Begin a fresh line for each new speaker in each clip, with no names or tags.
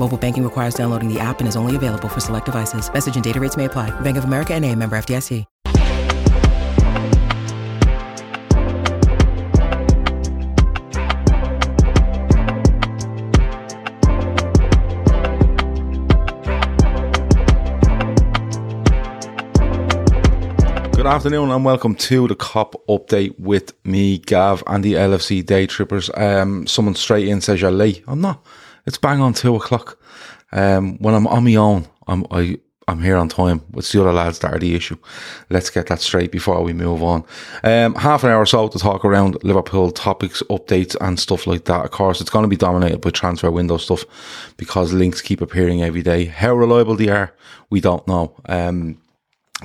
Mobile banking requires downloading the app and is only available for select devices. Message and data rates may apply. Bank of America and a member FDIC.
Good afternoon and welcome to the Kop update with me, Gav, and the LFC Daytrippers. Um, someone straight in says you're late. I'm not. It's bang on two o'clock. Um, when I'm on my own, I'm I, I'm here on time. It's the other lads that are the issue. Let's get that straight before we move on. Um, half an hour or so to talk around Liverpool topics, updates, and stuff like that. Of course, it's going to be dominated by transfer window stuff because links keep appearing every day. How reliable they are, we don't know. Um,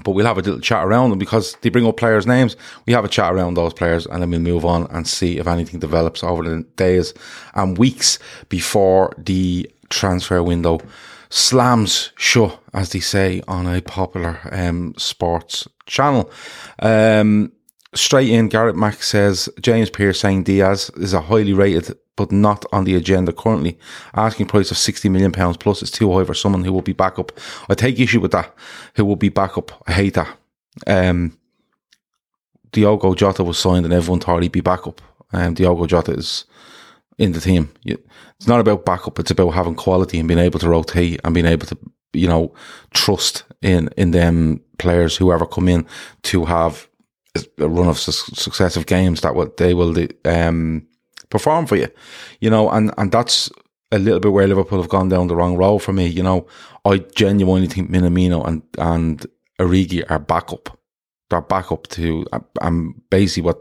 but we'll have a little chat around them because they bring up players' names. We have a chat around those players and then we'll move on and see if anything develops over the days and weeks before the transfer window slams shut, as they say on a popular um, sports channel. Um, straight in, Garrett Mack says James Pearce saying Diaz is a highly rated but not on the agenda currently. Asking price of sixty million pounds plus is too high for someone who will be back up. I take issue with that. Who will be back up? I hate that. Um, Diogo Jota was signed and everyone thought he'd be back up. Um, Diogo Jota is in the team. It's not about backup. It's about having quality and being able to rotate and being able to, you know, trust in in them players whoever come in to have a run of su- successive games that what they will um, perform for you, you know, and and that's a little bit where Liverpool have gone down the wrong road for me. You know, I genuinely think Minamino and and Origi are backup. They're backup to and basically what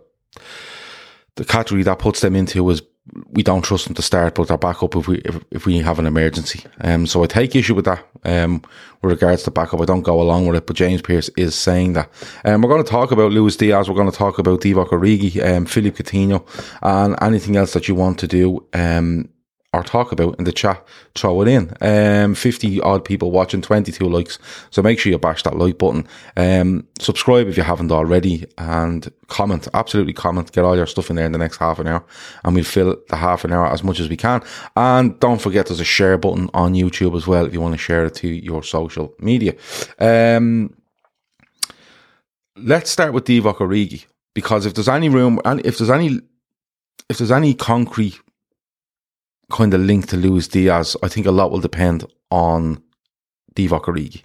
the category that puts them into is we don't trust them to start, but they're backup if we if, if we have an emergency. Um, so I take issue with that. Um, with regards to backup, I don't go along with it. But James Pearce is saying that. Um, we're going to talk about Luis Diaz. We're going to talk about Divock Origi, um, Philippe Coutinho, and anything else that you want to do. Um, or talk about in the chat, throw it in. Um, 50 odd people watching, 22 likes. So make sure you bash that like button. Um, subscribe if you haven't already and comment, absolutely comment. Get all your stuff in there in the next half an hour and we'll fill the half an hour as much as we can. And don't forget there's a share button on YouTube as well if you want to share it to your social media. Um, let's start with Divock Origi because if there's any room and if there's any if there's any concrete kind of link to Luis Diaz, I think a lot will depend on Divock Origi.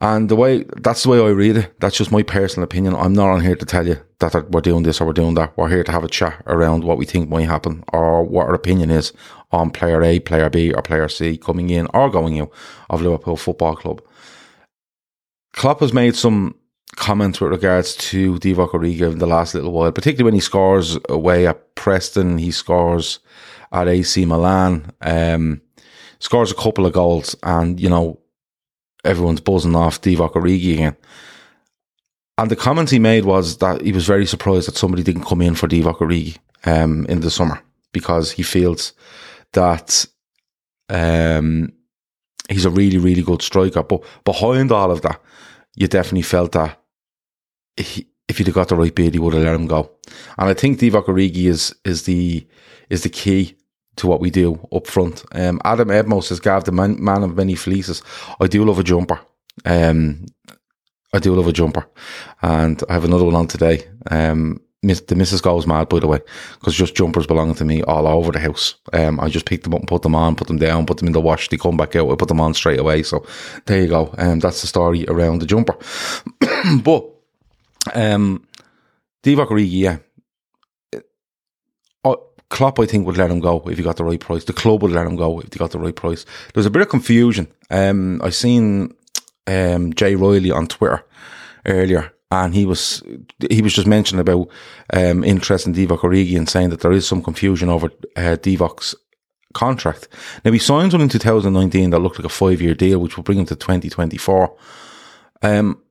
And the way that's the way I read it. That's just my personal opinion. I'm not on here to tell you that that we're doing this or we're doing that. We're here to have a chat around what we think might happen or what our opinion is on player A, player B, or player C coming in or going out of Liverpool Football Club. Klopp has made some comments with regards to Divock Origi in the last little while, particularly when he scores away at Preston, he scores at AC Milan, um, scores a couple of goals, and you know everyone's buzzing off Divock Origi again. And the comment he made was that he was very surprised that somebody didn't come in for Divock Origi um, in the summer because he feels that um, he's a really, really good striker. But behind all of that, you definitely felt that he, if he'd have got the right bid, he would have let him go. And I think Divock Origi is is the is the key to what we do up front. Um, Adam Edmo says, Gav, the man, man of many fleeces. I do love a jumper. Um, I do love a jumper. And I have another one on today. Um, the missus goes mad, by the way, because just jumpers belong to me all over the house. Um, I just pick them up and put them on, put them down, put them in the wash. They come back out. I put them on straight away. So there you go. Um, that's the story around the jumper. but um, Divock Origi, yeah. Klopp, I think, would let him go if he got the right price. The club would let him go if he got the right price. There was a bit of confusion. Um, I seen um, Jay Riley on Twitter earlier, and he was he was just mentioning about um, interest in Divock Origi and saying that there is some confusion over uh, Divock's contract. Now he signs one in 2019 that looked like a five year deal, which will bring him to 2024. Um,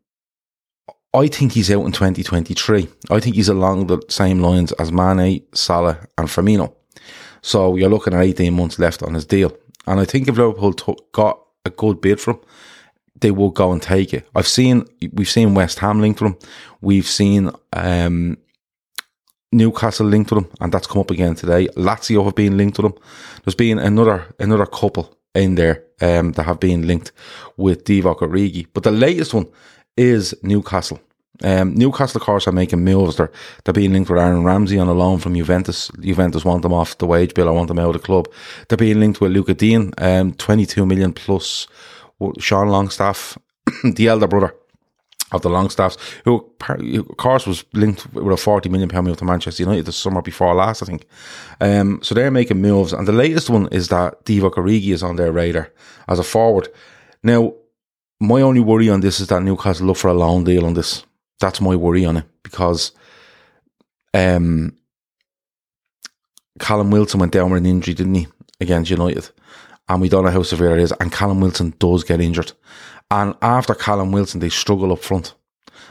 I think he's out in 2023. I think he's along the same lines as Mane, Salah, and Firmino. So you're looking at 18 months left on his deal. And I think if Liverpool t- got a good bid for him, they will go and take it. I've seen, we've seen West Ham linked to him. We've seen um, Newcastle linked to him, and that's come up again today. Lazio have been linked to him. There's been another another couple in there um, that have been linked with Divock Origi. But the latest one is Newcastle. Um, Newcastle, of course, are making moves. They're, they're being linked with Aaron Ramsey on a loan from Juventus. Juventus want them off the wage bill. I want them out of the club. They're being linked with Lucas Digne, um, 22 million plus Sean Longstaff, the elder brother of the Longstaffs, who, of course, was linked with a 40 million pound move to Manchester United the summer before last, I think. Um, so they're making moves. And the latest one is that Divock Origi is on their radar as a forward. Now, my only worry on this is that Newcastle look for a loan deal on this. That's my worry on it because um, Callum Wilson went down with an injury, didn't he, against United? And we don't know how severe it is. And Callum Wilson does get injured. And after Callum Wilson, they struggle up front.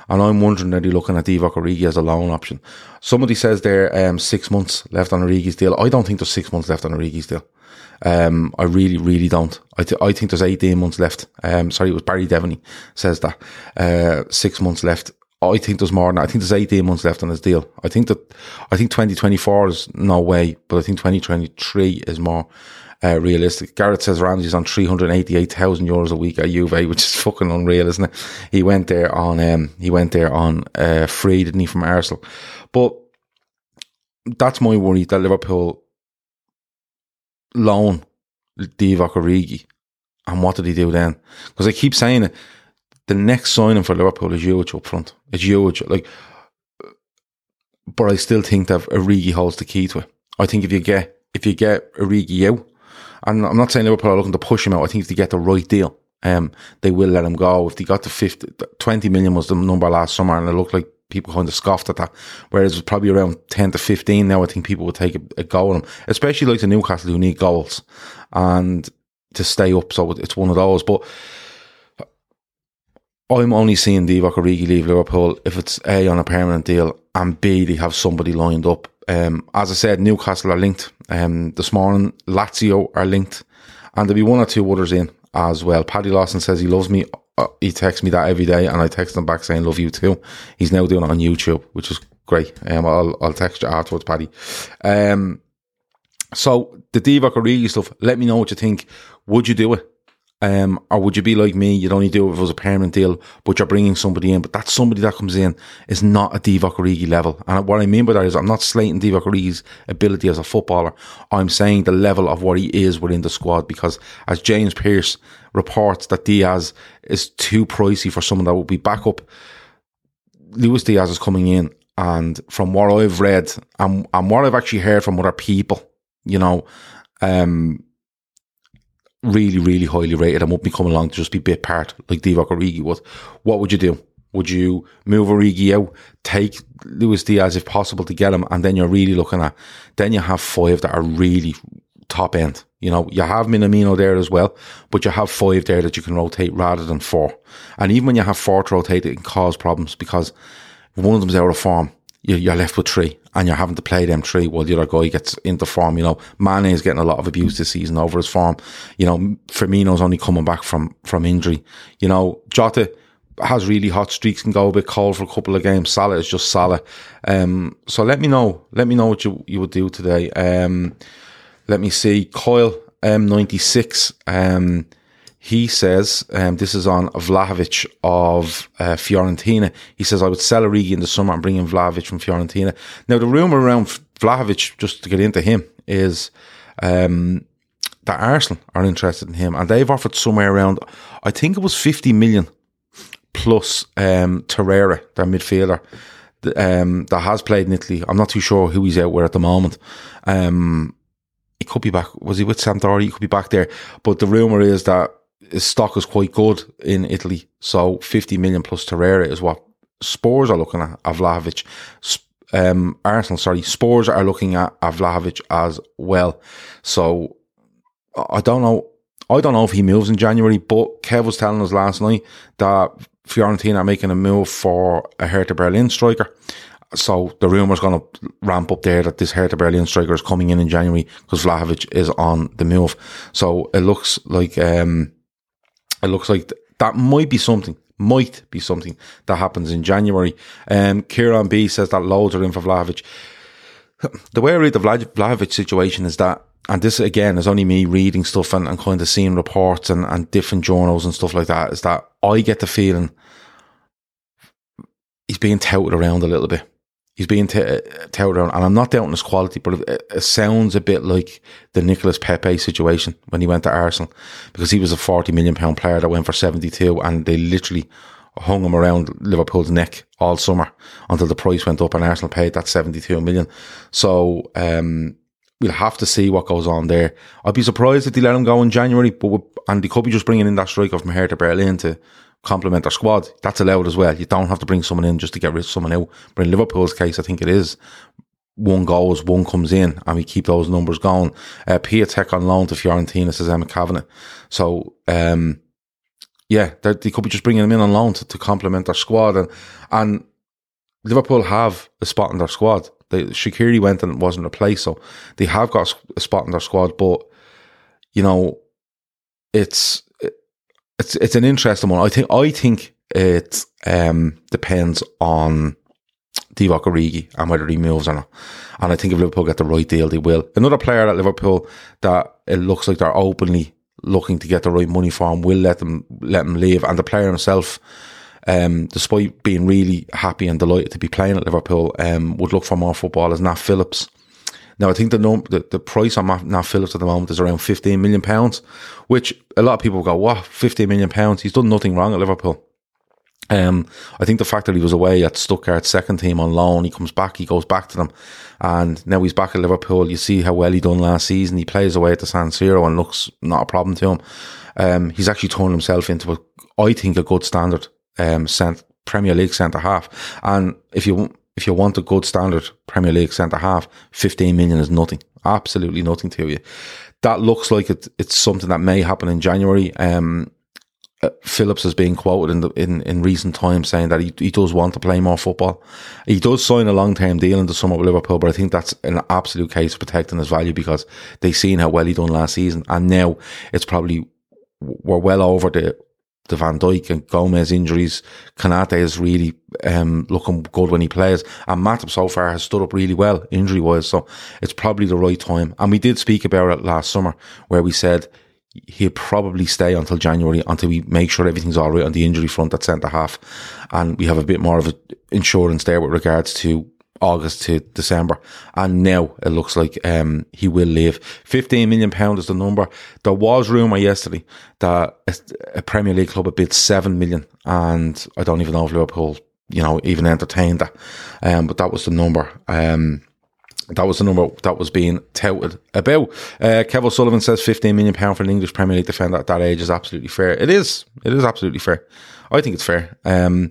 And I'm wondering, are they looking at Divock Origi as a loan option? Somebody says there um, six months left on Origi's deal. I don't think there's six months left on Origi's deal. Um, I really, really don't. I, th- I think there's 18 months left. Um, sorry, it was Barry Devaney says that. Uh, six months left. I think there's more than that. I think there's 18 months left on his deal. I think that, I think 2024 is no way, but I think 2023 is more. Uh, realistic. Garrett says Ramsey's on 388,000 euros a week at Juve, which is fucking unreal, isn't it? He went there on, um, he went there on, uh, free, didn't he, from Arsenal? But that's my worry that Liverpool loan Divock Origi. And what did he do then? Because I keep saying it, the next signing for Liverpool is huge up front. It's huge. Like, but I still think that Origi holds the key to it. I think if you get if you get Origi out, and I'm not saying Liverpool are looking to push him out. I think if they get the right deal, um, they will let him go. If they got the 50, 20 million was the number last summer, and it looked like people kind of scoffed at that. Whereas it was probably around 10 to 15 now, I think people would take a, a go on him, especially like the Newcastle who need goals and to stay up. So it's one of those. But I'm only seeing Divock Origi leave Liverpool if it's A, on a permanent deal, and B, they have somebody lined up. Um, as I said, Newcastle are linked. Um, this morning, Lazio are linked, and there'll be one or two others in as well. Paddy Lawson says he loves me. Uh, he texts me that every day, and I text him back saying "love you too." He's now doing it on YouTube, which is great. Um, I'll I'll text you afterwards, Paddy. Um, so the Divock Origi stuff. Let me know what you think. Would you do it? Um, or would you be like me? You'd only do it if it was a permanent deal, but you're bringing somebody in. But that somebody that comes in is not a Divock Origi level. And what I mean by that is I'm not slating Divock Origi's ability as a footballer. I'm saying the level of what he is within the squad because as James Pearce reports that Diaz is too pricey for someone that will be backup. Luis Diaz is coming in and from what I've read and, and what I've actually heard from other people, you know, um, really, really highly rated and won't be coming along to just be bit part like Divock Origi would. What would you do? Would you move Origi out, take Luis Diaz if possible to get him, and then you're really looking at, then you have five that are really top end. You know, you have Minamino there as well, but you have five there that you can rotate rather than four. And even when you have four to rotate, it can cause problems because one of them's out of form, you're, left with three and you're having to play them three while the other guy gets into form. You know, Mane is getting a lot of abuse this season over his form. You know, Firmino's only coming back from, from injury. You know, Jota has really hot streaks and go a bit cold for a couple of games. Salah is just Salah. Um, so let me know, let me know what you, you would do today. Um, let me see. Coil, M96, um, he says, um, this is on Vlahovic of uh, Fiorentina. He says, I would sell Origi in the summer and bring in Vlahovic from Fiorentina. Now, the rumour around Vlahovic, just to get into him, is um, that Arsenal are interested in him and they've offered somewhere around, I think it was 50 million plus um, Torreira, their midfielder, um, that has played in Italy. I'm not too sure who he's out with at the moment. Um, he could be back. Was he with Sampdoria? He could be back there. But the rumour is that his stock is quite good in Italy. So 50 million plus Torreira is what Spurs are looking at, Avlahovic. Um, Arsenal, sorry, Spurs are looking at Avlahovic as well. So I don't know. I don't know if he moves in January, but Kev was telling us last night that Fiorentina are making a move for a Hertha Berlin striker. So the rumour's going to ramp up there that this Hertha Berlin striker is coming in in January because Vlahovic is on the move. So it looks like um, it looks like that might be something, might be something that happens in January. Um, Kieran B says that loads are in for Vlahovic. The way I read the Vlahovic situation is that, and this again is only me reading stuff and, and kind of seeing reports and, and different journals and stuff like that, is that I get the feeling he's being touted around a little bit he's being t- touted around, and I'm not doubting his quality, but it, it, sounds a bit like the Nicolas Pepe situation when he went to Arsenal, because he was a 40 million pound player that went for 72, and they literally hung him around Liverpool's neck all summer until the price went up and Arsenal paid that 72 million. So, um, we'll have to see what goes on there. I'd be surprised if they let him go in January, but and they could be just bringing in that striker from Hertha Berlin to complement their squad. That's allowed as well. You don't have to bring someone in just to get rid of someone out. But in Liverpool's case, I think it is one goes, one comes in, and we keep those numbers going. Uh, Piatek on loan to Fiorentina, says Emma Kavanagh. So, um, yeah, they could be just bringing him in on loan to, to complement their squad. And, and Liverpool have a spot in their squad. They, Shaqiri went and wasn't replaced, so they have got a spot in their squad. But, you know, it's it's it's an interesting one. I think I think it um, depends on Divock Origi and whether he moves or not. And I think if Liverpool get the right deal, they will. Another player at Liverpool that it looks like they're openly looking to get the right money for him will let them let him leave. And the player himself, um, despite being really happy and delighted to be playing at Liverpool, um, would look for more football as Nat Phillips. Now, I think the, the, the price on Nat Phillips at the moment is around 15 million pounds, which a lot of people go, what, 15 million pounds? He's done nothing wrong at Liverpool. Um, I think the fact that he was away at Stuttgart's second team on loan, he comes back, he goes back to them, and now he's back at Liverpool. You see how well he done last season. He plays away at the San Siro and looks not a problem to him. Um, he's actually turned himself into a, I think, a good standard um, cent, Premier League centre half. And if you if you want a good standard Premier League centre half, 15 million is nothing. Absolutely nothing to you. That looks like it, it's something that may happen in January. Um, uh, Phillips has been quoted in the in, in recent times saying that he, he does want to play more football. He does sign a long term deal in the summer with Liverpool, but I think that's an absolute case of protecting his value because they've seen how well he done last season, and now it's probably we're well over the the Van Dijk and Gomez injuries. Konate is really um, looking good when he plays, and Matip so far has stood up really well injury wise. So it's probably the right time. And we did speak about it last summer, where we said he'll probably stay until January until we make sure everything's all right on the injury front at centre half, and we have a bit more of an insurance there with regards to August to December. And now it looks like um, he will leave. £15 million is the number. There was rumour yesterday that a Premier League club had bid 7 million. And I don't even know if Liverpool, you know, even entertained that. Um, but that was the number. Um, that was the number that was being touted about. Uh, Kevin Sullivan says £15 million for an English Premier League defender at that age is absolutely fair. It is. It is absolutely fair. I think it's fair. Um,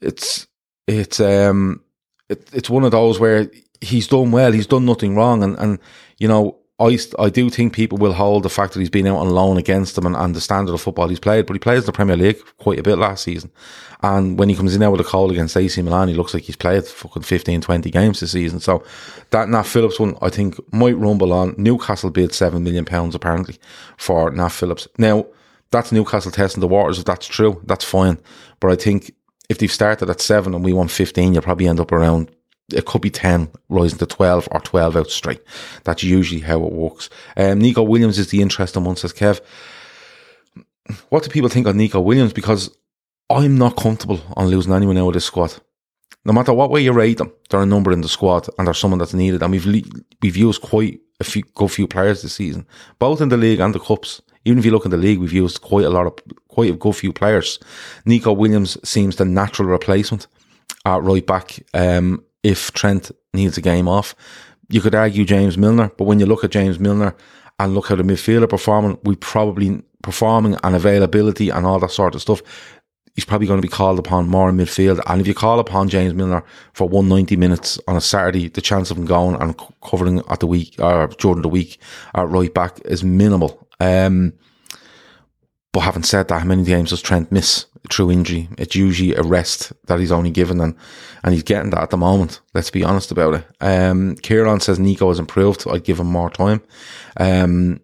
it's it's um it, it's one of those where he's done well. He's done nothing wrong, and and you know. I, I do think people will hold the fact that he's been out on loan against them and, and the standard of football he's played, but he plays in the Premier League quite a bit last season. And when he comes in there with a call against AC Milan, he looks like he's played fucking 15, 20 games this season. So that Nat Phillips one, I think, might rumble on. Newcastle bid £7 million apparently for Nat Phillips. Now, that's Newcastle testing the waters. If that's true, that's fine. But I think if they've started at seven and we want 15, you'll probably end up around it could be 10 rising to 12 or 12 out straight. That's usually how it works. Um, Nico Williams is the interesting one, says Kev. What do people think of Nico Williams? Because I'm not comfortable on losing anyone out of this squad. No matter what way you rate them, they're a number in the squad and there's someone that's needed. And we've we've used quite a few good few players this season, both in the league and the cups. Even if you look in the league, we've used quite a lot of quite a good few players. Nico Williams seems the natural replacement at right back. Um, if Trent needs a game off. You could argue James Milner, but when you look at James Milner and look at the midfielder performing, we probably performing and availability and all that sort of stuff, he's probably going to be called upon more in midfield. And if you call upon James Milner for 190 minutes on a Saturday, the chance of him going and covering at the week or during the week at right back is minimal. Um, but having said that, how many games does Trent miss through injury? It's usually a rest that he's only given, and and he's getting that at the moment. Let's be honest about it. Um, Kieran says Nico has improved. I'd give him more time. Um,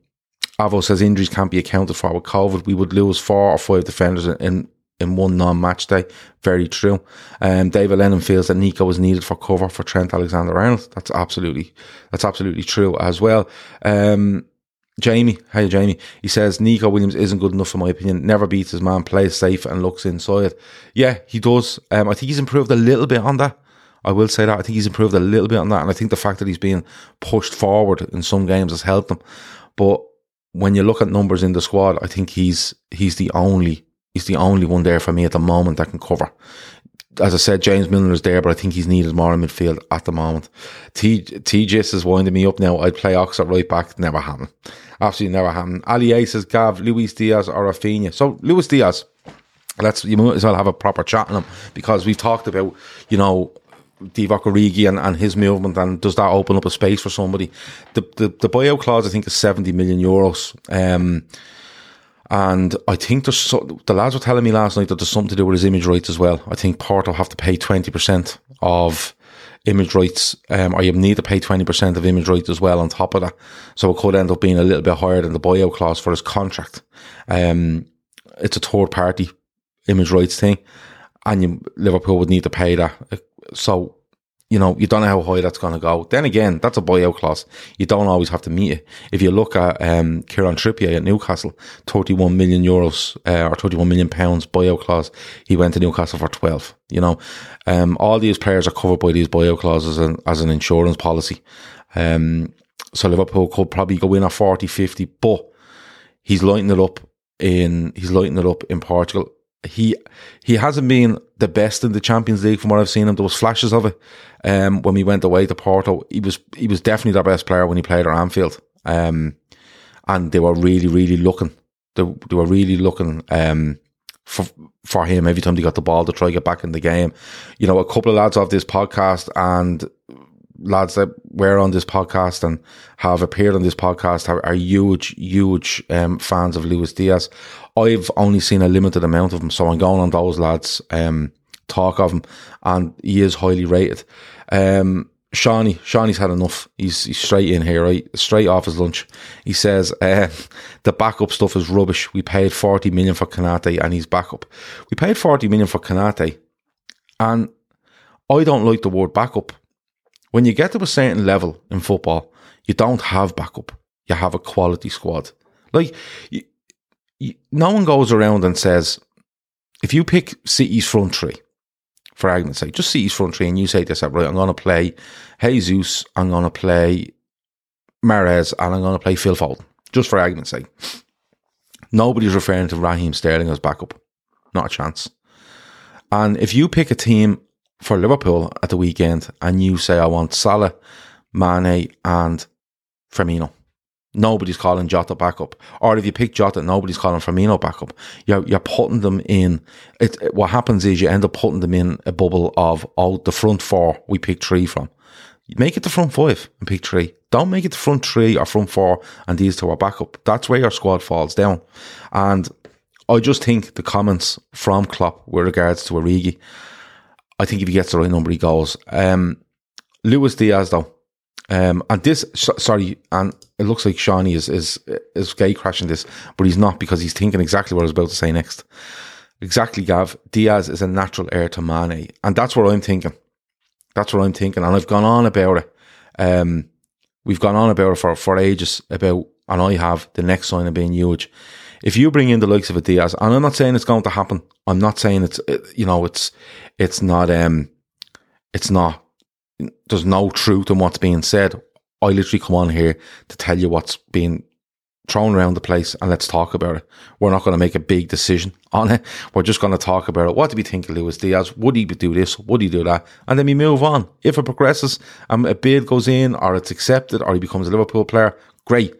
Avo says injuries can't be accounted for with COVID. We would lose four or five defenders in in one non-match day. Very true. Um, David Lennon feels that Nico was needed for cover for Trent Alexander-Arnold. That's absolutely that's absolutely true as well. Um, Jamie, hey Jamie, he says Nico Williams isn't good enough for my opinion. Never beats his man, plays safe and looks inside. Yeah, he does. Um, I think he's improved a little bit on that. I will say that I think he's improved a little bit on that, and I think the fact that he's being pushed forward in some games has helped him. But when you look at numbers in the squad, I think he's he's the only he's the only one there for me at the moment that can cover as I said, James Milner is there, but I think he's needed more in midfield at the moment. T TJS is winding me up now. I'd play Ox at right back. Never happen. Absolutely never happen. Ali A says Gav, Luis Diaz or Rafinha. So Luis Diaz, let's you might as well have a proper chat on him because we've talked about, you know, Divock Origi and, and his movement and does that open up a space for somebody? The the, the buyout clause I think is seventy million euros. Um and I think there's so, the lads were telling me last night that there's something to do with his image rights as well. I think Porto have to pay 20% of image rights, um, or you need to pay 20% of image rights as well on top of that. So it could end up being a little bit higher than the buyout clause for his contract. Um, it's a third party image rights thing, and you, Liverpool would need to pay that. So you know, you don't know how high that's going to go. Then again, that's a buyout clause. You don't always have to meet it. If you look at um, Kieran Trippier at Newcastle, 31 million euros uh, or 31 million pounds buyout clause. He went to Newcastle for 12. You know, um, all these players are covered by these buyout clauses and, as an insurance policy. Um, so Liverpool could probably go in at 40, 50, but he's lighting it up in, he's lighting it up in Portugal he he hasn't been the best in the Champions League from what I've seen him. There was flashes of it um, when we went away to Porto. He was he was definitely their best player when he played at Anfield, um, and they were really really looking. They, they were really looking um, for for him every time they got the ball to try to get back in the game. You know, a couple of lads of this podcast and lads that were on this podcast and have appeared on this podcast are, are huge, huge um, fans of Luis Diaz. I've only seen a limited amount of him, so I'm going on those lads' um, talk of him, and he is highly rated. Um, Shawnee, Shawnee's had enough. He's, he's straight in here, right? Straight off his lunch. He says, uh, the backup stuff is rubbish. We paid 40 million for Konate and he's backup. We paid 40 million for Konate and I don't like the word backup when you get to a certain level in football, you don't have backup. You have a quality squad. Like, you, you, no one goes around and says, if you pick City's front three, for argument's sake, just see his front three, and you say yourself, right, I'm going to play Jesus, I'm going to play Mahrez, and I'm going to play Phil Foden, just for argument's sake. Nobody's referring to Raheem Sterling as backup. Not a chance. And if you pick a team for Liverpool at the weekend and you say, I want Salah, Mane, and Firmino, nobody's calling Jota backup. Or if you pick Jota, nobody's calling Firmino backup. You're, you're putting them in. It, it, what happens is you end up putting them in a bubble of, oh, the front four we pick three from. Make it the front five and pick three. Don't make it the front three or front four and these two are backup. That's where your squad falls down. And I just think the comments from Klopp with regards to Origi, I think if he gets the right number, he goes. Um, Luis Diaz, though, um, and this, sorry, and it looks like Shawnee is is is gay crashing this, but he's not because he's thinking exactly what I was about to say next. Exactly, Gav. Diaz is a natural heir to Mane, and that's what I'm thinking. That's what I'm thinking, and I've gone on about it. Um, we've gone on about it for for ages about, and I have the next sign of being huge. If you bring in the likes of a Diaz, and I'm not saying it's going to happen. I'm not saying it's you know it's it's not um it's not there's no truth in what's being said. I literally come on here to tell you what's being thrown around the place and let's talk about it. We're not going to make a big decision on it. We're just going to talk about it. What do we think of Luis Diaz? Would he do this? Would he do that? And then we move on. If it progresses and a bid goes in or it's accepted or he becomes a Liverpool player, great.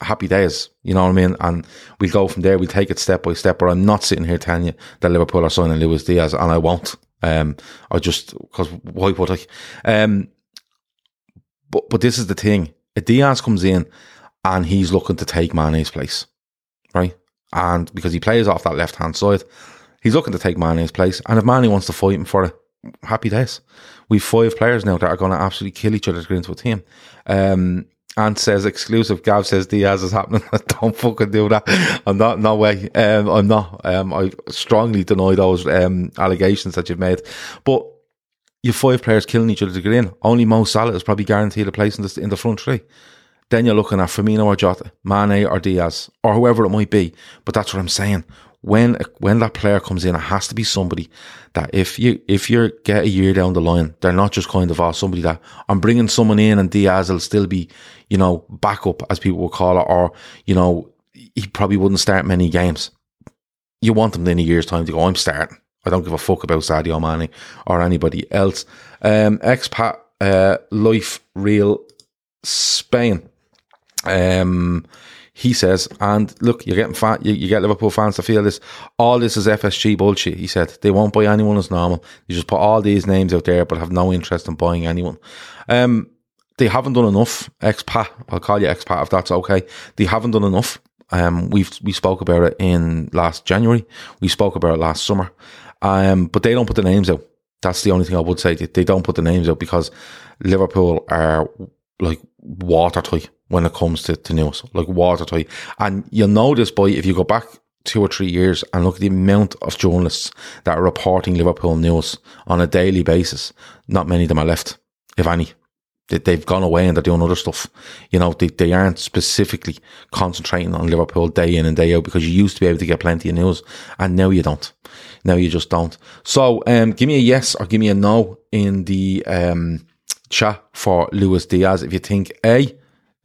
Happy days. You know what I mean? And we go from there. We take it step by step. But I'm not sitting here telling you that Liverpool are signing Luis Diaz and I won't. Um, I just because why would I? Um, but but this is the thing. If Diaz comes in and he's looking to take Mane's place, right? And because he plays off that left hand side, he's looking to take Mane's place. And if Mane wants to fight him for it, happy days. We've five players now that are going to absolutely kill each other to get into a team. Um, and says exclusive. Gav says Diaz is happening. Don't fucking do that. I'm not. No way. Um, I'm not. Um, I strongly deny those um, allegations that you've made. But you five players killing each other to get in. Only Mo Salah is probably guaranteed a place in the in the front three. Then you're looking at Firmino or Jota, Mane or Diaz, or whoever it might be. But that's what I'm saying when when that player comes in, it has to be somebody that if you if you get a year down the line, they're not just kind of oh, somebody that I'm bringing someone in and Diaz will still be, you know, backup as people will call it, or you know, he probably wouldn't start many games. You want them in a year's time to go, I'm starting. I don't give a fuck about Sadio Mane or anybody else. Um, expat uh, life real Spain. Um, he says, and look, you're getting fat, you, you, get Liverpool fans to feel this. All this is FSG bullshit. He said they won't buy anyone as normal. You just put all these names out there, but have no interest in buying anyone. Um, they haven't done enough. Expat, I'll call you expat if that's okay. They haven't done enough. Um, we've we spoke about it in last January. We spoke about it last summer. Um, but they don't put the names out. That's the only thing I would say. They don't put the names out because Liverpool are like watertight when it comes to, to news, like watertight. And you'll know this by if you go back two or three years and look at the amount of journalists that are reporting Liverpool news on a daily basis. Not many of them are left, if any. They've gone away and they're doing other stuff. You know, they, they aren't specifically concentrating on Liverpool day in and day out because you used to be able to get plenty of news and now you don't. Now you just don't. So, um, give me a yes or give me a no in the, um, chat for Luis Diaz if you think A,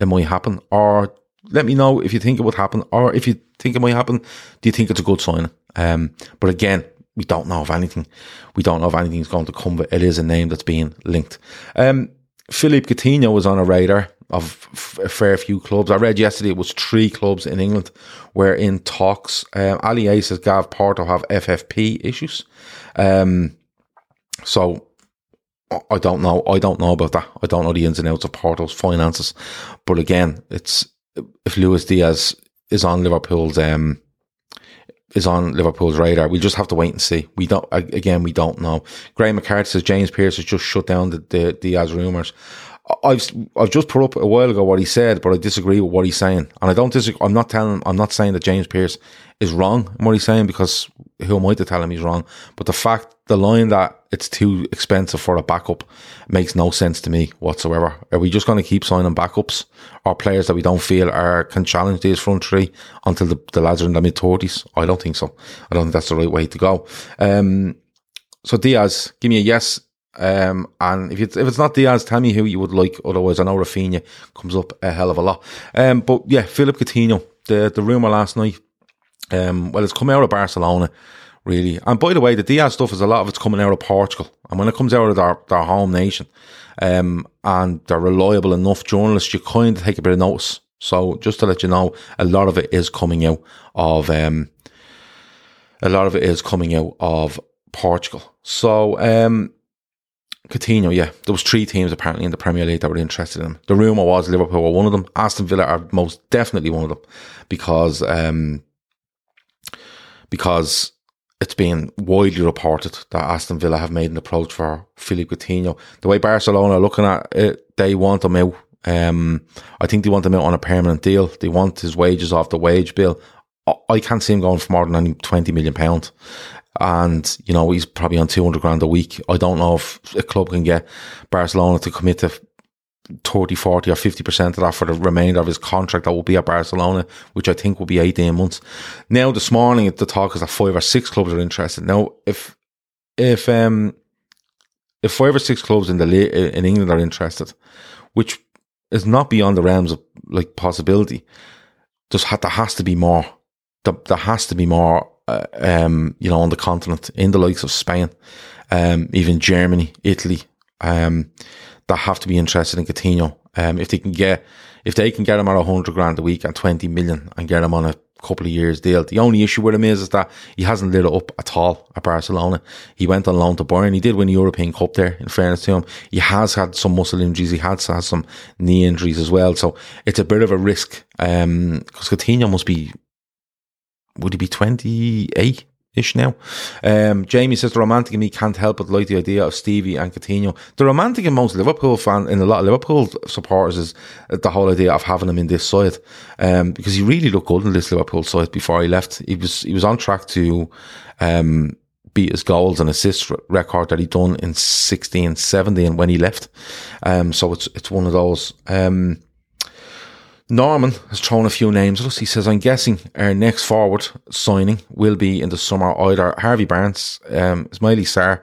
it might happen, or let me know if you think it would happen, or if you think it might happen, do you think it's a good sign? Um, but again, we don't know if anything, we don't know if anything's going to come, but it is a name that's being linked. Um, Philippe Coutinho was on a radar of a fair few clubs. I read yesterday it was three clubs in England were in talks. Um, Ali says Gav Porto have FFP issues. Um, so I don't know. I don't know about that. I don't know the ins and outs of Porto's finances. But again, it's if Luis Diaz is on Liverpool's um is on Liverpool's radar, we just have to wait and see. We don't again, we don't know. Graham McCarthy says James Pearce has just shut down the, the Diaz rumours. I've I've just put up a while ago what he said, but I disagree with what he's saying, and I don't disagree. I'm not telling. I'm not saying that James Pearce is wrong in what he's saying because who am I to tell him he's wrong? But the fact, the line that it's too expensive for a backup It makes no sense to me whatsoever. Are we just going to keep signing backups or players that we don't feel are can challenge these front three until the, the lads are in their mid thirties? I don't think so. I don't think that's the right way to go. Um, so Diaz, give me a yes. Um, and if it's if it's not Diaz, tell me who you would like. Otherwise, I know Rafinha comes up a hell of a lot. Um, but yeah, Philip Coutinho. The the rumor last night. Um, well, it's come out of Barcelona, really. And by the way, the Diaz stuff is a lot of it's coming out of Portugal. And when it comes out of their, their home nation, um, and they're reliable enough journalists, you kind of take a bit of notice. So just to let you know, a lot of it is coming out of um, a lot of it is coming out of Portugal. So um, Coutinho, yeah, there was three teams apparently in the Premier League that were interested in him. The rumor was Liverpool were one of them. Aston Villa are most definitely one of them because um, because it's been widely reported that Aston Villa have made an approach for Philippe Coutinho. The way Barcelona are looking at it, they want him out. Um, I think they want him out on a permanent deal. They want his wages off the wage bill. I can't see him going for more than twenty million pound. And, you know, he's probably on 200 grand a week. I don't know if a club can get Barcelona to commit to 30, 40 or 50% of that for the remainder of his contract that will be at Barcelona, which I think will be 18 months. Now, this morning, the talk is that five or six clubs are interested. Now, if, if, um, if five or six clubs in the, in England are interested, which is not beyond the realms of like possibility, just there has to be more. There, there has to be more uh, um, you know, on the continent, in the likes of Spain, um, even Germany, Italy, um, that have to be interested in Coutinho. Um, if they can get, if they can get him at hundred grand a week and 20 million and get him on a couple of years deal. The only issue with him is, is that he hasn't lit it up at all at Barcelona. He went on loan to Bayern. He did win the European Cup there, in fairness to him. He has had some muscle injuries. He has had some knee injuries as well. So it's a bit of a risk. Um, cause Coutinho must be would he be 28 ish now? Um, Jamie says the romantic in me can't help but like the idea of Stevie and Coutinho. The romantic in most Liverpool fan, in a lot of Liverpool supporters is the whole idea of having him in this side. Um, because he really looked good in this Liverpool side before he left. He was, he was on track to, um, beat his goals and assists record that he done in 16, 17 when he left. Um, so it's, it's one of those, um, Norman has thrown a few names at us. He says, I'm guessing our next forward signing will be in the summer either Harvey Barnes, um, Ismaila Sarr,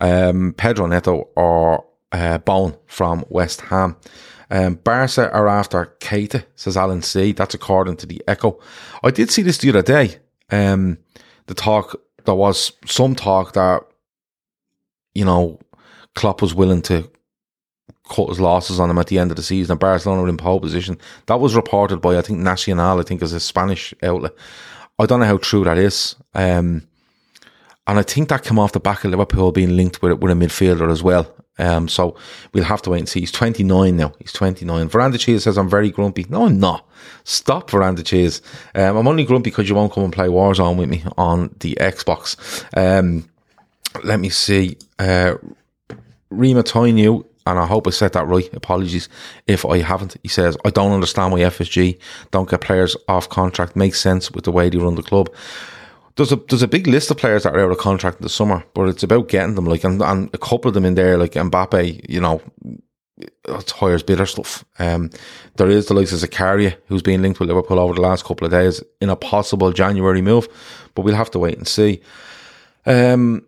um, Pedro Neto, or uh, Bowen from West Ham. Um, Barca are after Keita, says Alan C. That's according to the Echo. I did see this the other day. Um, the talk, there was some talk that, you know, Klopp was willing to cut his losses on him at the end of the season and Barcelona were in pole position. That was reported by, I think, Nacional, I think is a Spanish outlet. I don't know how true that is. Um, and I think that came off the back of Liverpool being linked with, with a midfielder as well. Um, so we'll have to wait and see. He's 29 now. He's 29. Veranda Cheese says, I'm very grumpy. No, I'm not. Stop, Veranda Cheese. Um, I'm only grumpy because you won't come and play Warzone with me on the Xbox. Um, let me see. Uh, Rima Toinu and I hope I said that right. Apologies if I haven't. He says, I don't understand why FSG don't get players off contract. Makes sense with the way they run the club. There's a there's a big list of players that are out of contract in the summer, but it's about getting them. Like and, and a couple of them in there, like Mbappe, you know, it's hires bitter stuff. Um, there is the likes of Zakaria, who's been linked with Liverpool over the last couple of days in a possible January move, but we'll have to wait and see. Um,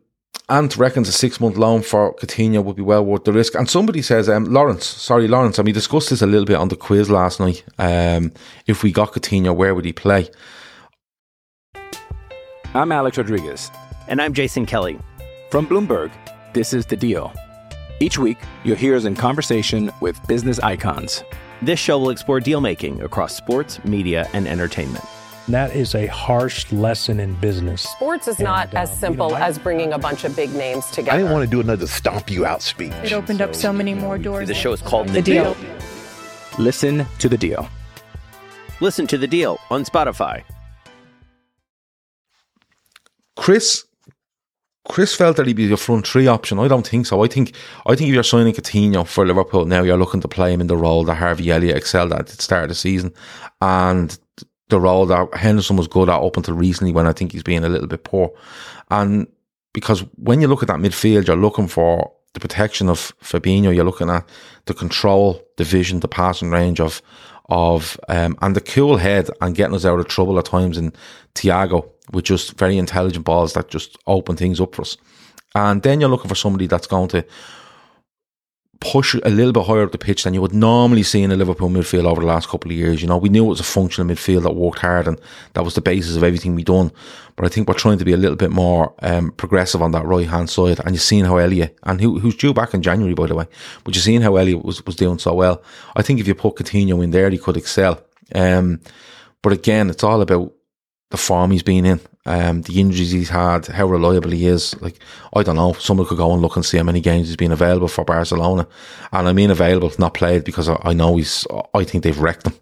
Ant reckons a six month loan for Coutinho would be well worth the risk. And somebody says, um, Lawrence, sorry, Lawrence, and we discussed this a little bit on the quiz last night. Um, if we got Coutinho, where would he play?
I'm Alex Rodriguez.
And I'm Jason Kelly.
From Bloomberg, this is The Deal. Each week, you'll hear us in conversation with business icons.
This show will explore deal making across sports, media, and entertainment
that is a harsh lesson in business.
Sports is and, not as uh, simple you know, as bringing a bunch of big names together.
I didn't want to do another stomp you out speech.
It opened so, up so many more doors.
The show is called The, the deal. deal.
Listen to the deal.
Listen to the deal on Spotify.
Chris Chris felt that he'd be the front three option. I don't think so. I think I think if you're signing Coutinho for Liverpool now, you're looking to play him in the role that Harvey Elliott excelled at at the start of the season, and the role that Henderson was good at up until recently when I think he's been a little bit poor. And because when you look at that midfield, you're looking for the protection of Fabinho, you're looking at the control, the vision, the passing range of of um, and the cool head and getting us out of trouble at times in Thiago with just very intelligent balls that just open things up for us. And then you're looking for somebody that's going to push a little bit higher up the pitch than you would normally see in a Liverpool midfield over the last couple of years. You know, we knew it was a functional midfield that worked hard and that was the basis of everything we done. But I think we're trying to be a little bit more um, progressive on that right hand side. And you've seen how Elliott, and who, who's due back in January, by the way, but you've seen how Elliott was, was doing so well. I think if you put Coutinho in there, he could excel. Um, but again, it's all about the form he's been in, um, the injuries he's had, how reliable he is. Like, I don't know, someone could go and look and see how many games he's been available for Barcelona. And I mean available, not played, because I, I know he's, I think they've wrecked him,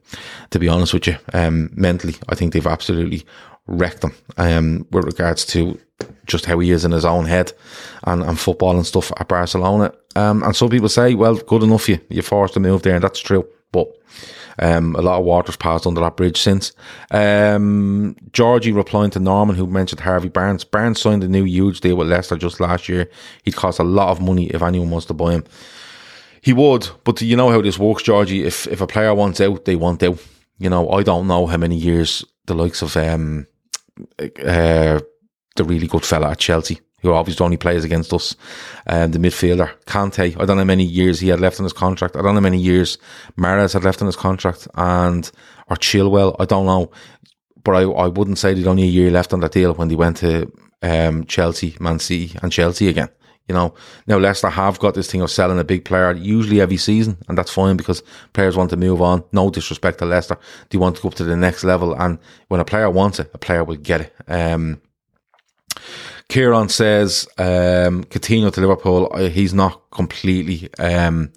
to be honest with you. Um, mentally, I think they've absolutely wrecked him, um, with regards to just how he is in his own head and, and football and stuff at Barcelona. Um, and some people say, well, good enough, you, you forced to move there, and that's true. But um, a lot of water's passed under that bridge since. Um, Georgie replying to Norman, who mentioned Harvey Barnes. Barnes signed a new huge deal with Leicester just last year. He'd cost a lot of money if anyone wants to buy him. He would, but you know how this works, Georgie. If if a player wants out, they want out. You know, I don't know how many years the likes of um, uh, the really good fella at Chelsea who obviously only plays against us, um, the midfielder, Kante. I don't know how many years he had left on his contract. I don't know how many years Mahrez had left on his contract and, or Chilwell. I don't know. But I, I wouldn't say there'd only a year left on that deal when they went to, um, Chelsea, Man City and Chelsea again. You know, now Leicester have got this thing of selling a big player usually every season, and that's fine because players want to move on. No disrespect to Leicester. They want to go up to the next level, and when a player wants it, a player will get it. Um, Kieran says um, Coutinho to Liverpool. Uh, he's not completely, um,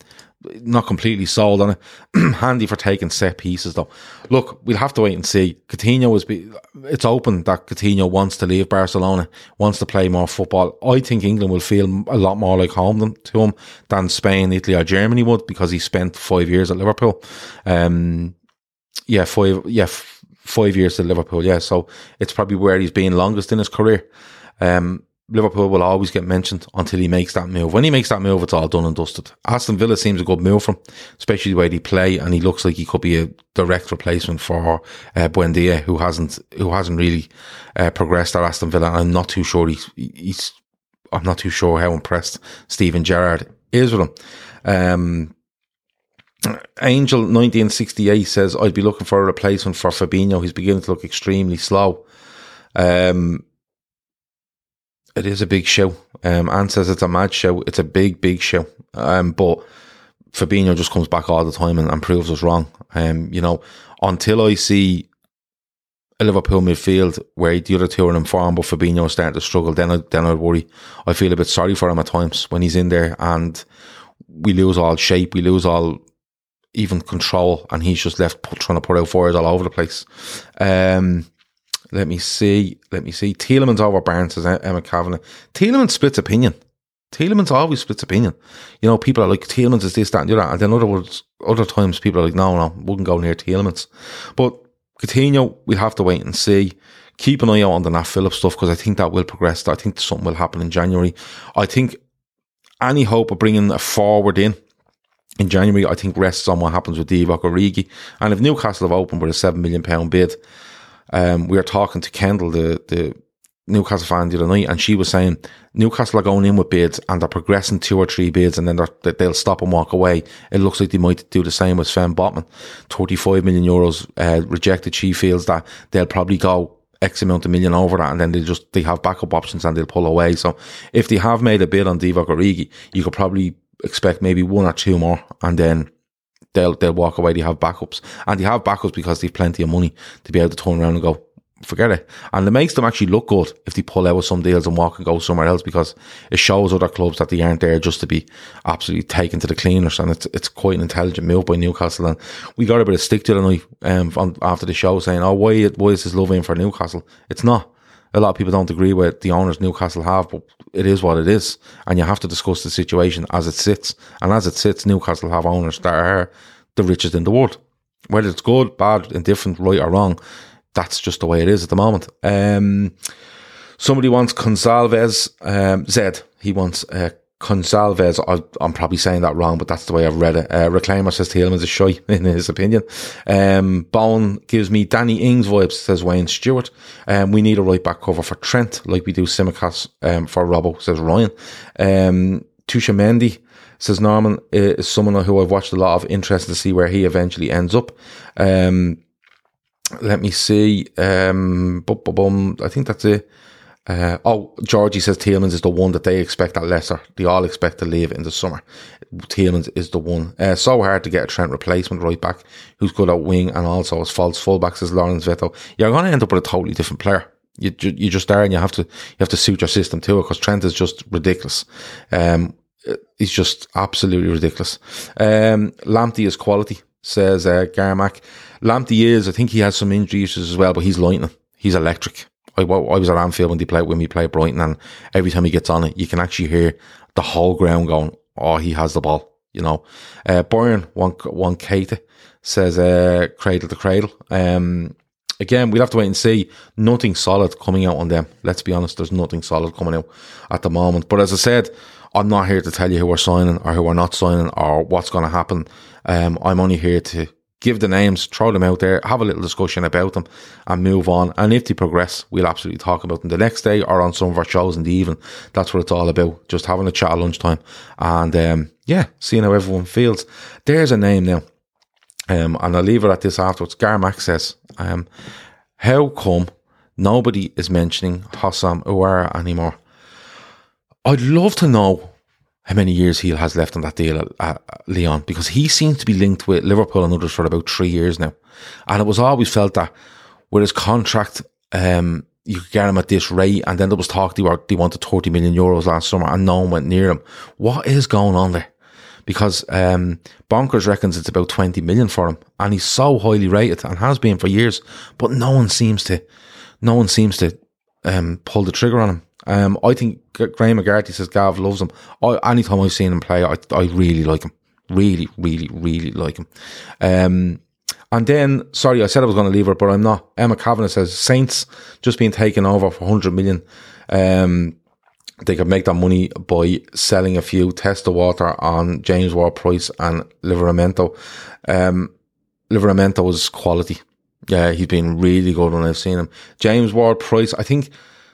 not completely sold on it. Handy for taking set pieces though. Look, we'll have to wait and see. Coutinho is. Be, it's open that Coutinho wants to leave Barcelona, wants to play more football. I think England will feel a lot more like home to him than Spain, Italy, or Germany would because he spent five years at Liverpool. Um, yeah, five. Yeah. F- five years at Liverpool, yeah. So it's probably where he's been longest in his career. Um, Liverpool will always get mentioned until he makes that move. When he makes that move, it's all done and dusted. Aston Villa seems a good move for him, especially the way they play, and he looks like he could be a direct replacement for uh, Buendia, who hasn't who hasn't really uh, progressed at Aston Villa. I'm not too sure he's, he's I'm not too sure how impressed Steven Gerrard is with him. Um, Angel 1968 says I'd be looking for a replacement for Fabinho. He's beginning to look extremely slow. Um, it is a big show. Um, Anne says it's a mad show. It's a big, big show. Um, but Fabinho just comes back all the time and, and proves us wrong. Um, you know, until I see a Liverpool midfield where the other two are in form, but Fabinho starting to struggle, then I then I worry. I feel a bit sorry for him at times when he's in there, and we lose all shape, we lose all even control, and he's just left trying to put out fires all over the place. Um, let me see. Let me see. Tielemans over Barnes, says Emma Kavanagh. Tielemans splits opinion. Tielemans always splits opinion. You know, people are like, Tielemans is this, that, and the other. And then other words, other times people are like, no, no, wouldn't go near Tielemans. But Coutinho, we'll have to wait and see. Keep an eye out on the Nat Phillips stuff because I think that will progress. I think something will happen in January. I think any hope of bringing a forward in in January, I think rests on what happens with Divock Origi. And if Newcastle have opened with a £7 million bid, um, we were talking to Kendall, the, the Newcastle fan the other night, and she was saying Newcastle are going in with bids and they're progressing two or three bids and then they'll stop and walk away. It looks like they might do the same with Sven Botman. 35 million euros uh, rejected. She feels that they'll probably go X amount of million over that and then they just, they have backup options and they'll pull away. So if they have made a bid on Divock Origi, you could probably expect maybe one or two more and then they'll they'll walk away. They have backups, and they have backups because they've plenty of money to be able to turn around and go, forget it. And it makes them actually look good if they pull out with some deals and walk and go somewhere else because it shows other clubs that they aren't there just to be absolutely taken to the cleaners. And it's it's quite an intelligent move by Newcastle. And we got a bit of stick to the night um, after the show saying, oh, why, why is this love in for Newcastle? It's not a lot of people don't agree with the owners Newcastle have, but it is what it is. And you have to discuss the situation as it sits. And as it sits, Newcastle have owners that are the richest in the world. Whether it's good, bad, indifferent, right or wrong, that's just the way it is at the moment. Um, somebody wants Gonsalves, um, Zed. He wants uh, Consalves, I, I'm probably saying that wrong, but that's the way I've read it. Uh, Reclaimer says Tielemans is a shy, in his opinion. Um, gives me Danny Ings vibes, says Wayne Stewart. Um, we need a right back cover for Trent, like we do Tsimikas um, for Robbo, says Ryan. Um, Tusha Mendy says Norman is someone who I've watched a lot of, interest to see where he eventually ends up. Um, let me see. Um, bum, bum, bum. I think that's it. Uh, oh, Georgie says Tielemans is the one that they expect at Leicester. They all expect to leave in the summer. Tielemans is the one. Uh, so hard to get a Trent replacement right back who's good at wing and also as false fullback, says Lawrence Veto. You're going to end up with a totally different player. You, you just are and you have to, you have to suit your system to it because Trent is just ridiculous. Um, he's just absolutely ridiculous. Um, Lamptey is quality, says, uh, Garmack. Lamptey is, I think he has some injury issues as well, but he's lightning. He's electric. I, I was at Anfield when they play when we play Brighton, and every time he gets on it, you can actually hear the whole ground going, "Oh, he has the ball." You know, uh, one one Kate says uh, cradle to cradle. Um, again, we'll have to wait and see. Nothing solid coming out on them. Let's be honest, there's nothing solid coming out at the moment. But as I said, I'm not here to tell you who we're signing or who we're not signing or what's going to happen. Um, I'm only here to give the names, throw them out there, have a little discussion about them and move on. And if they progress, we'll absolutely talk about them the next day or on some of our shows in the evening. That's what it's all about. Just having a chat at lunchtime and, um, yeah, seeing how everyone feels. There's a name now. Um, and I'll leave it at this afterwards. Garmack says, um, how come nobody is mentioning Houssem Aouar anymore? I'd love to know how many years he has left on that deal at, at Lyon because he seems to be linked with Liverpool and others for about three years now. And it was always felt that with his contract, um, you could get him at this rate. And then there was talk they, were, they wanted 30 million euros last summer and no one went near him. What is going on there? Because um, Bonkers reckons it's about 20 million for him. And he's so highly rated and has been for years. But no one seems to, no one seems to um, pull the trigger on him. Um, I think Graham McGarty says Gav loves him. I, anytime I've seen him play, I, I really like him. Really, really, really like him. Um, and then, sorry, I said I was going to leave her, but I'm not. Emma Kavanagh says Saints just being taken over for 100 million. Um, they could make that money by selling a few test the water on James Ward-Prowse and Livramento. Um, Livramento is quality. Yeah, he's been really good when I've seen him. James Ward-Prowse, I think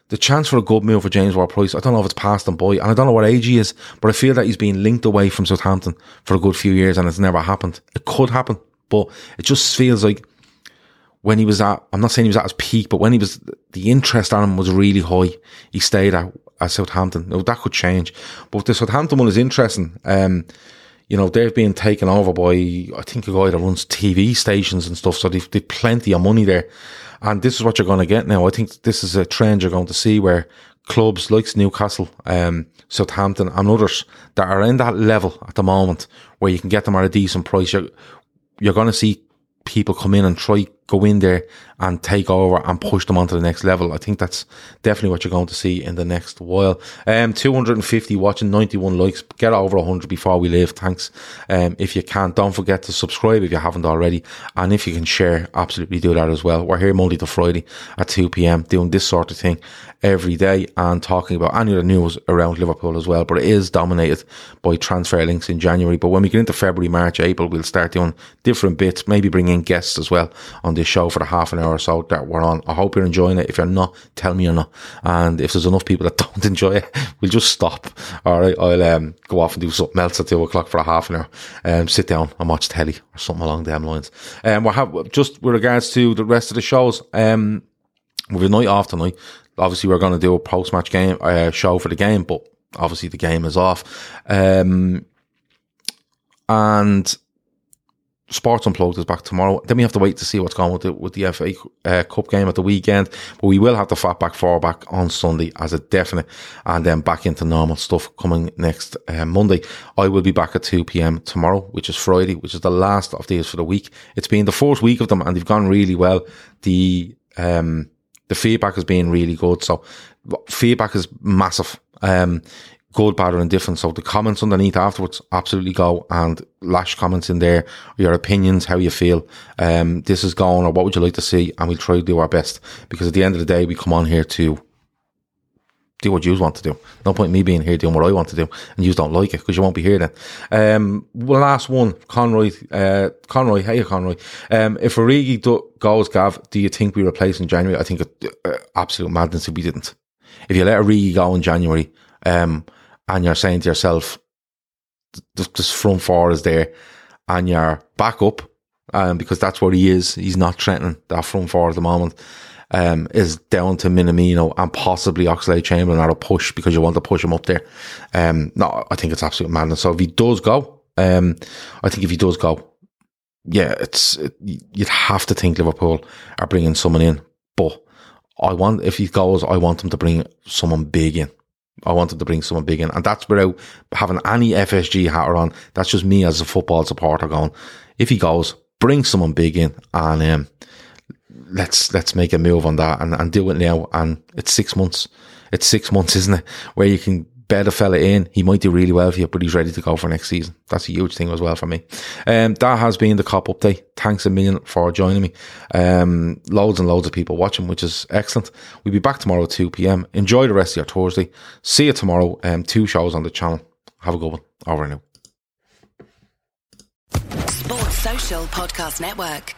the chance for a good move for James Ward-Prowse, I don't know if it's passed him by, and I don't know what age he is, but I feel that he's been linked away from Southampton for a good few years and it's never happened. It could happen, but it just feels like when he was at, I'm not saying he was at his peak, but when he was, the interest on him was really high. He stayed at, at Southampton. Now that could change, but the Southampton one is interesting. Um, you know, they're being taken over by, I think a guy that runs TV stations and stuff. So they've, they've plenty of money there. And this is what you're going to get now. I think this is a trend you're going to see where clubs like Newcastle, um, Southampton and others that are in that level at the moment where you can get them at a decent price, you're, you're going to see people come in and try go in there and take over and push them onto the next level. I think that's definitely what you're going to see in the next while. Um, 250 watching, 91 likes. Get over 100 before we leave. Thanks. Um, if you can, don't forget to subscribe if you haven't already. And if you can share, absolutely do that as well. We're here Monday to Friday at 2 p.m. doing this sort of thing every day and talking about any of the news around Liverpool as well. But it is dominated by transfer links in January. But when we get into February, March, April, we'll start doing different bits, maybe bring in guests as well on this show for the half an hour or so that we're on. I hope you're enjoying it. If you're not, tell me you're not. And if there's enough people that don't enjoy it, we'll just stop. All right. I'll um, go off and do something else at two o'clock for a half an hour. Um, sit down and watch telly or something along them lines. Um, we'll have just with regards to the rest of the shows, um, we've a night off tonight. Obviously, we're going to do a post match game, uh, show for the game, but obviously the game is off. Um, and Sports Unplugged is back tomorrow. Then we have to wait to see what's going with the, with the FA uh, Cup game at the weekend. But we will have the fat back four back on Sunday as a definite, and then back into normal stuff coming next uh, Monday. I will be back at 2 p.m. tomorrow, which is Friday, which is the last of these for the week. It's been the fourth week of them, and they've gone really well. The um, the feedback has been really good. So feedback is massive. Um, good, bad, or indifferent. So the comments underneath afterwards, absolutely go and lash comments in there, your opinions, how you feel, um, this is gone, or what would you like to see? And we'll try to do our best because at the end of the day, we come on here to do what you want to do. No point in me being here doing what I want to do, and you don't like it because you won't be here then. Um, well, last one, Conroy, uh, Conroy, hey Conroy. Um, if Origi do, goes, Gav, do you think we replace in January? I think uh, absolute madness if we didn't. If you let Origi go in January, um, and you're saying to yourself, this front four is there, and your backup, um, because that's what he is. He's not threatening that front four at the moment um, is down to Minamino and possibly Oxlade-Chamberlain at a push because you want to push him up there. Um, no, I think it's absolute madness. So if he does go, um, I think if he does go, yeah, it's it, you'd have to think Liverpool are bringing someone in, but I want if he goes, I want them to bring someone big in. I want him to bring someone big in, and that's without having any FSG hat on. That's just me as a football supporter going. If he goes, bring someone big in, and um, let's let's make a move on that and, and do it now. And it's six months. It's six months, isn't it? Where you can bet a fella in. He might do really well for you, but he's ready to go for next season. That's a huge thing as well for me. Um, that has been the Kop update. Thanks a million for joining me. Um, loads and loads of people watching, which is excellent. We'll be back tomorrow at 2 p.m. Enjoy the rest of your Thursday. See you tomorrow. Um, two shows on the channel. Have a good one. Over now. Sports Social Podcast Network.